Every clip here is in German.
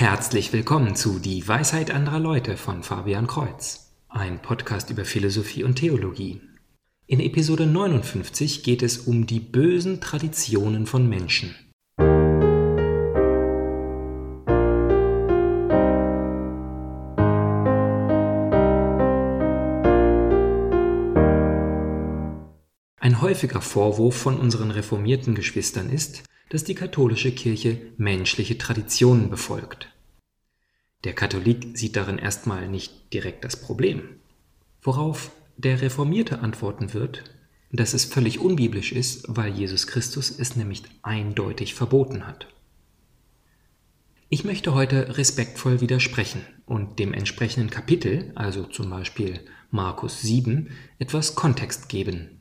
Herzlich willkommen zu Die Weisheit anderer Leute von Fabian Kreuz, ein Podcast über Philosophie und Theologie. In Episode 59 geht es um die bösen Traditionen von Menschen. Ein häufiger Vorwurf von unseren reformierten Geschwistern ist, dass die katholische Kirche menschliche Traditionen befolgt. Der Katholik sieht darin erstmal nicht direkt das Problem. Worauf der Reformierte antworten wird, dass es völlig unbiblisch ist, weil Jesus Christus es nämlich eindeutig verboten hat. Ich möchte heute respektvoll widersprechen und dem entsprechenden Kapitel, also zum Beispiel Markus 7, etwas Kontext geben,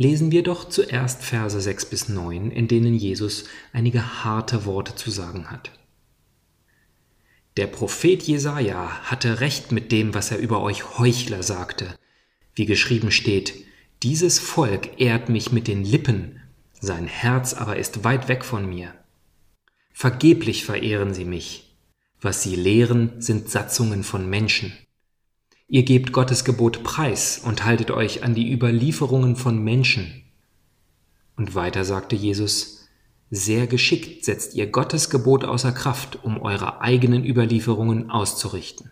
Lesen wir doch zuerst Verse 6 bis 9, in denen Jesus einige harte Worte zu sagen hat. Der Prophet Jesaja hatte recht mit dem, was er über euch Heuchler sagte. Wie geschrieben steht, dieses Volk ehrt mich mit den Lippen, sein Herz aber ist weit weg von mir. Vergeblich verehren sie mich. Was sie lehren, sind Satzungen von Menschen. Ihr gebt Gottes Gebot preis und haltet euch an die Überlieferungen von Menschen. Und weiter sagte Jesus, sehr geschickt setzt ihr Gottes Gebot außer Kraft, um eure eigenen Überlieferungen auszurichten.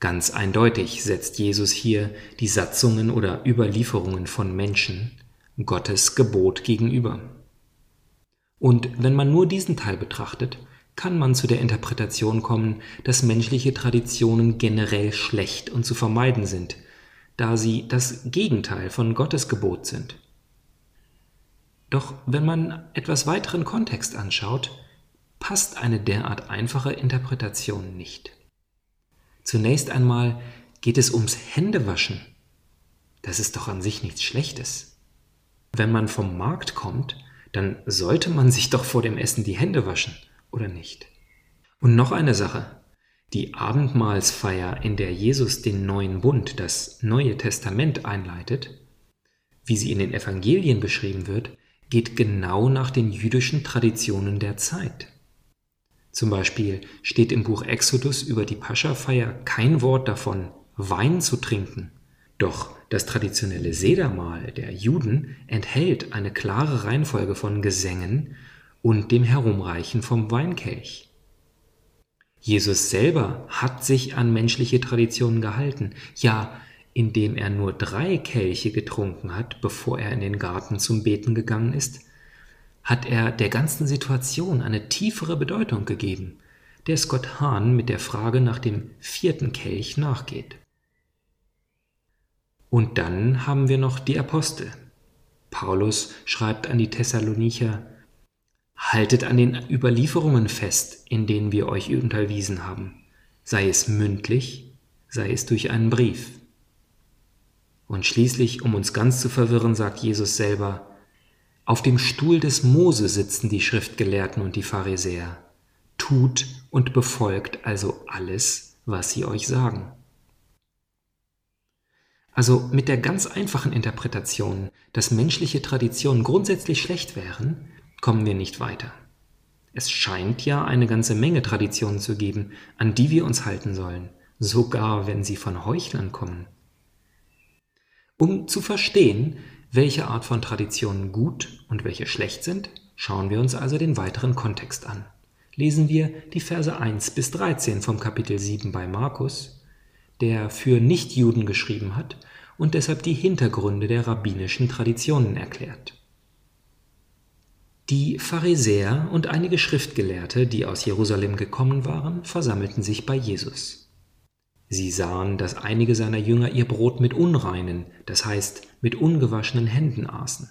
Ganz eindeutig setzt Jesus hier die Satzungen oder Überlieferungen von Menschen Gottes Gebot gegenüber. Und wenn man nur diesen Teil betrachtet, kann man zu der Interpretation kommen, dass menschliche Traditionen generell schlecht und zu vermeiden sind, da sie das Gegenteil von Gottes Gebot sind. Doch wenn man etwas weiteren Kontext anschaut, passt eine derart einfache Interpretation nicht. Zunächst einmal geht es ums Händewaschen. Das ist doch an sich nichts Schlechtes. Wenn man vom Markt kommt, dann sollte man sich doch vor dem Essen die Hände waschen oder nicht. Und noch eine Sache. Die Abendmahlsfeier, in der Jesus den neuen Bund, das Neue Testament einleitet, wie sie in den Evangelien beschrieben wird, geht genau nach den jüdischen Traditionen der Zeit. Zum Beispiel steht im Buch Exodus über die Pascha-Feier kein Wort davon, Wein zu trinken. Doch das traditionelle Sedermahl der Juden enthält eine klare Reihenfolge von Gesängen und dem Herumreichen vom Weinkelch. Jesus selber hat sich an menschliche Traditionen gehalten, ja, indem er nur drei Kelche getrunken hat, bevor er in den Garten zum Beten gegangen ist, hat er der ganzen Situation eine tiefere Bedeutung gegeben, der Scott Hahn mit der Frage nach dem vierten Kelch nachgeht. Und dann haben wir noch die Apostel. Paulus schreibt an die Thessalonicher, Haltet an den Überlieferungen fest, in denen wir euch unterwiesen haben, sei es mündlich, sei es durch einen Brief. Und schließlich, um uns ganz zu verwirren, sagt Jesus selber, auf dem Stuhl des Mose sitzen die Schriftgelehrten und die Pharisäer. Tut und befolgt also alles, was sie euch sagen. Also mit der ganz einfachen Interpretation, dass menschliche Traditionen grundsätzlich schlecht wären, kommen wir nicht weiter. Es scheint ja eine ganze Menge Traditionen zu geben, an die wir uns halten sollen, sogar wenn sie von Heuchlern kommen. Um zu verstehen, welche Art von Traditionen gut und welche schlecht sind, schauen wir uns also den weiteren Kontext an. Lesen wir die Verse 1 bis 13 vom Kapitel 7 bei Markus, der für Nichtjuden geschrieben hat und deshalb die Hintergründe der rabbinischen Traditionen erklärt. Die Pharisäer und einige Schriftgelehrte, die aus Jerusalem gekommen waren, versammelten sich bei Jesus. Sie sahen, dass einige seiner Jünger ihr Brot mit unreinen, das heißt mit ungewaschenen Händen aßen.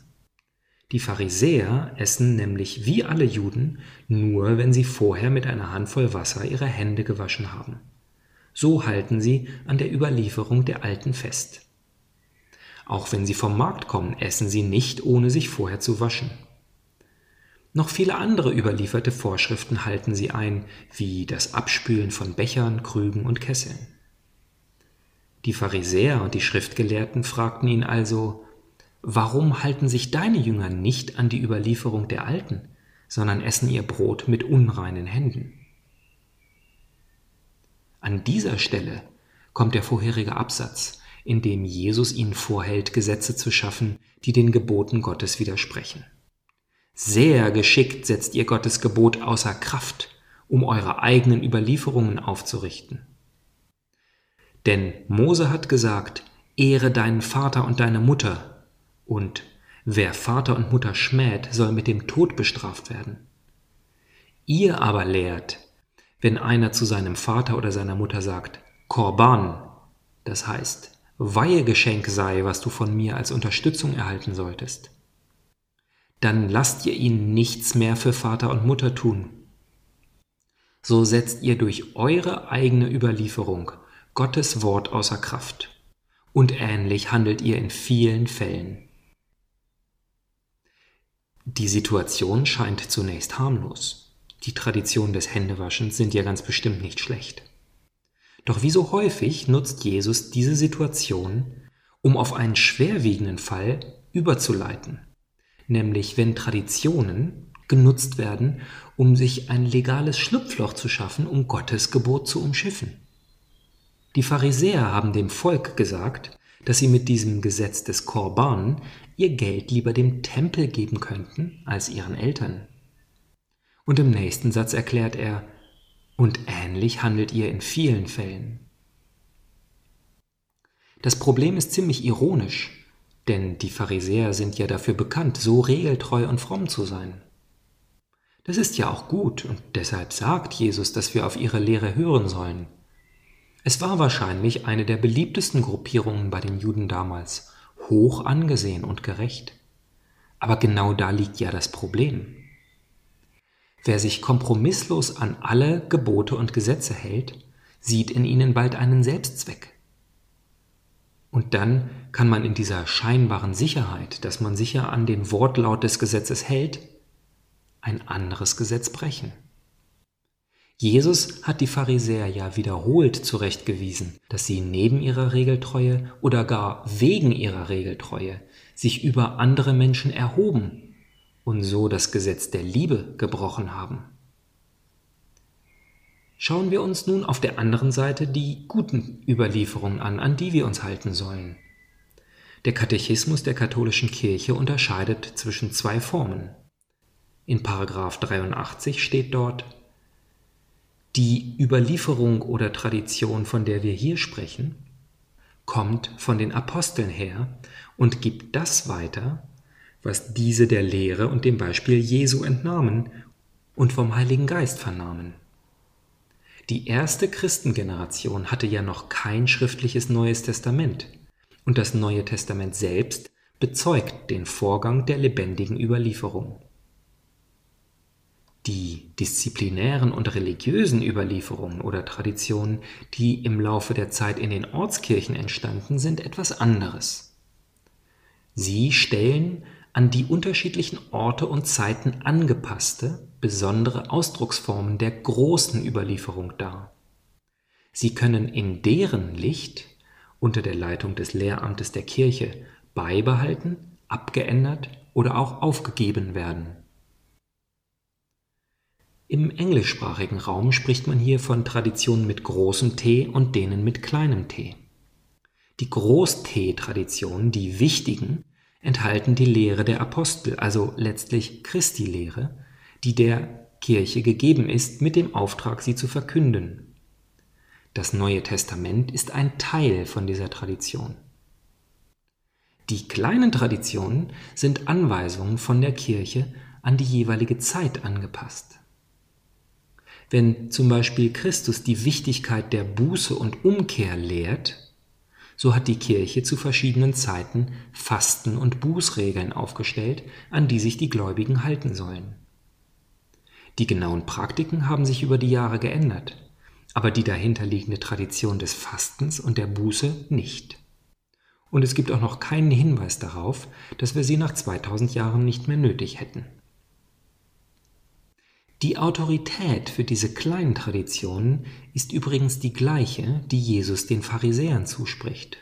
Die Pharisäer essen nämlich wie alle Juden nur, wenn sie vorher mit einer Handvoll Wasser ihre Hände gewaschen haben. So halten sie an der Überlieferung der Alten fest. Auch wenn sie vom Markt kommen, essen sie nicht, ohne sich vorher zu waschen. Noch viele andere überlieferte Vorschriften halten sie ein, wie das Abspülen von Bechern, Krügen und Kesseln. Die Pharisäer und die Schriftgelehrten fragten ihn also, Warum halten sich deine Jünger nicht an die Überlieferung der Alten? sondern essen ihr Brot mit unreinen Händen. An dieser Stelle kommt der vorherige Absatz, in dem Jesus ihnen vorhält, Gesetze zu schaffen, die den Geboten Gottes widersprechen. Sehr geschickt setzt ihr Gottes Gebot außer Kraft, um eure eigenen Überlieferungen aufzurichten. Denn Mose hat gesagt, Ehre deinen Vater und deine Mutter, und wer Vater und Mutter schmäht, soll mit dem Tod bestraft werden. Ihr aber lehrt, wenn einer zu seinem Vater oder seiner Mutter sagt, Korban, das heißt, Weihegeschenk sei, was du von mir als Unterstützung erhalten solltest, dann lasst ihr ihnen nichts mehr für Vater und Mutter tun. So setzt ihr durch eure eigene Überlieferung Gottes Wort außer Kraft. Und ähnlich handelt ihr in vielen Fällen. Die Situation scheint zunächst harmlos. Die Traditionen des Händewaschens sind ja ganz bestimmt nicht schlecht. Doch wie so häufig nutzt Jesus diese Situation, um auf einen schwerwiegenden Fall überzuleiten, nämlich wenn Traditionen genutzt werden, um sich ein legales Schlupfloch zu schaffen, um Gottes Gebot zu umschiffen. Die Pharisäer haben dem Volk gesagt, dass sie mit diesem Gesetz des Korban ihr Geld lieber dem Tempel geben könnten als ihren Eltern. Und im nächsten Satz erklärt er, und ähnlich handelt ihr in vielen Fällen. Das Problem ist ziemlich ironisch, denn die Pharisäer sind ja dafür bekannt, so regeltreu und fromm zu sein. Das ist ja auch gut und deshalb sagt Jesus, dass wir auf ihre Lehre hören sollen. Es war wahrscheinlich eine der beliebtesten Gruppierungen bei den Juden damals, hoch angesehen und gerecht. Aber genau da liegt ja das Problem. Wer sich kompromisslos an alle Gebote und Gesetze hält, sieht in ihnen bald einen Selbstzweck. Und dann kann man in dieser scheinbaren Sicherheit, dass man sicher an den Wortlaut des Gesetzes hält, ein anderes Gesetz brechen. Jesus hat die Pharisäer ja wiederholt zurechtgewiesen, dass sie neben ihrer Regeltreue oder gar wegen ihrer Regeltreue sich über andere Menschen erhoben und so das Gesetz der Liebe gebrochen haben. Schauen wir uns nun auf der anderen Seite die guten Überlieferungen an, an die wir uns halten sollen. Der Katechismus der katholischen Kirche unterscheidet zwischen zwei Formen. In Paragraph 83 steht dort die Überlieferung oder Tradition, von der wir hier sprechen, kommt von den Aposteln her und gibt das weiter, was diese der Lehre und dem Beispiel Jesu entnahmen und vom Heiligen Geist vernahmen. Die erste Christengeneration hatte ja noch kein schriftliches Neues Testament, und das Neue Testament selbst bezeugt den Vorgang der lebendigen Überlieferung. Die disziplinären und religiösen Überlieferungen oder Traditionen, die im Laufe der Zeit in den Ortskirchen entstanden, sind etwas anderes. Sie stellen an die unterschiedlichen Orte und Zeiten angepasste, besondere Ausdrucksformen der großen Überlieferung dar. Sie können in deren Licht unter der Leitung des Lehramtes der Kirche beibehalten, abgeändert oder auch aufgegeben werden. Im englischsprachigen Raum spricht man hier von Traditionen mit großem T und denen mit kleinem t. Die Groß-T-Traditionen, die wichtigen, enthalten die Lehre der Apostel, also letztlich Christi-Lehre, die der Kirche gegeben ist, mit dem Auftrag, sie zu verkünden. Das Neue Testament ist ein Teil von dieser Tradition. Die kleinen Traditionen sind Anweisungen von der Kirche an die jeweilige Zeit angepasst. Wenn zum Beispiel Christus die Wichtigkeit der Buße und Umkehr lehrt, so hat die Kirche zu verschiedenen Zeiten Fasten- und Bußregeln aufgestellt, an die sich die Gläubigen halten sollen. Die genauen Praktiken haben sich über die Jahre geändert, aber die dahinterliegende Tradition des Fastens und der Buße nicht. Und es gibt auch noch keinen Hinweis darauf, dass wir sie nach 2000 Jahren nicht mehr nötig hätten. Die Autorität für diese kleinen Traditionen ist übrigens die gleiche, die Jesus den Pharisäern zuspricht.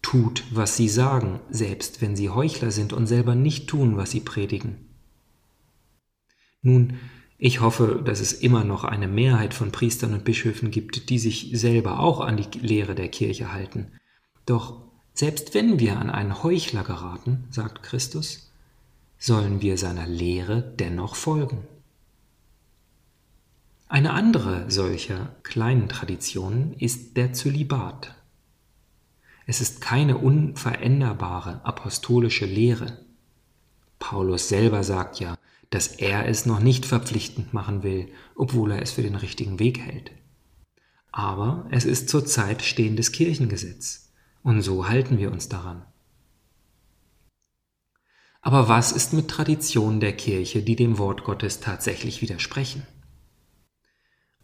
Tut, was sie sagen, selbst wenn sie Heuchler sind und selber nicht tun, was sie predigen. Nun, ich hoffe, dass es immer noch eine Mehrheit von Priestern und Bischöfen gibt, die sich selber auch an die Lehre der Kirche halten. Doch selbst wenn wir an einen Heuchler geraten, sagt Christus, sollen wir seiner Lehre dennoch folgen. Eine andere solcher kleinen Traditionen ist der Zölibat. Es ist keine unveränderbare apostolische Lehre. Paulus selber sagt ja, dass er es noch nicht verpflichtend machen will, obwohl er es für den richtigen Weg hält. Aber es ist zurzeit stehendes Kirchengesetz, und so halten wir uns daran. Aber was ist mit Traditionen der Kirche, die dem Wort Gottes tatsächlich widersprechen?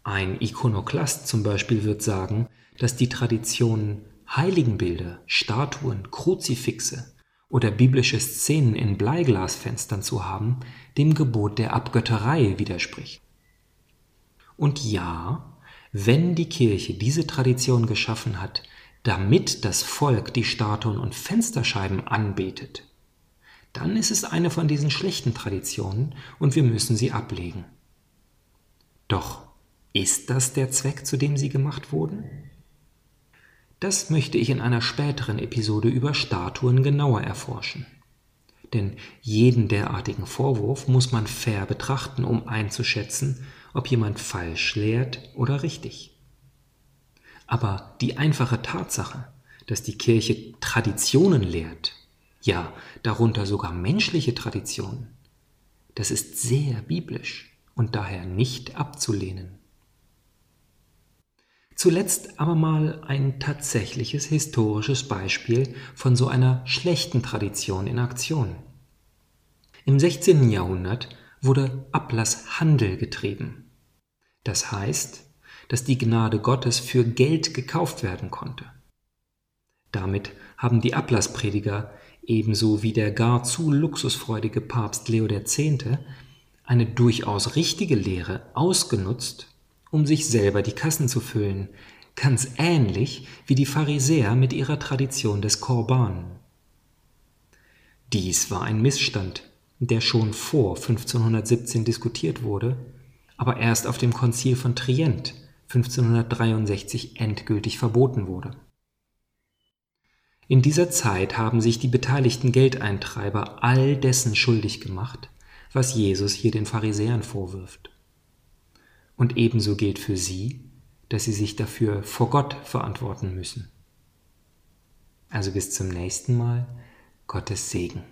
Ein Ikonoklast zum Beispiel wird sagen, dass die Traditionen Heiligenbilder, Statuen, Kruzifixe oder biblische Szenen in Bleiglasfenstern zu haben, dem Gebot der Abgötterei widerspricht. Und ja, wenn die Kirche diese Tradition geschaffen hat, damit das Volk die Statuen und Fensterscheiben anbetet, dann ist es eine von diesen schlechten Traditionen und wir müssen sie ablegen. Doch ist das der Zweck, zu dem sie gemacht wurden? Das möchte ich in einer späteren Episode über Statuen genauer erforschen. Denn jeden derartigen Vorwurf muss man fair betrachten, um einzuschätzen, ob jemand falsch lehrt oder richtig. Aber die einfache Tatsache, dass die Kirche Traditionen lehrt, ja darunter sogar menschliche Traditionen, das ist sehr biblisch und daher nicht abzulehnen. Zuletzt aber mal ein tatsächliches historisches Beispiel von so einer schlechten Tradition in Aktion. Im 16. Jahrhundert wurde Ablasshandel getrieben. Das heißt, dass die Gnade Gottes für Geld gekauft werden konnte. Damit haben die Ablassprediger ebenso wie der gar zu luxusfreudige Papst Leo X. eine durchaus richtige Lehre ausgenutzt um sich selber die Kassen zu füllen, ganz ähnlich wie die Pharisäer mit ihrer Tradition des Korban. Dies war ein Missstand, der schon vor 1517 diskutiert wurde, aber erst auf dem Konzil von Trient 1563 endgültig verboten wurde. In dieser Zeit haben sich die beteiligten Geldeintreiber all dessen schuldig gemacht, was Jesus hier den Pharisäern vorwirft. Und ebenso gilt für sie, dass sie sich dafür vor Gott verantworten müssen. Also bis zum nächsten Mal, Gottes Segen.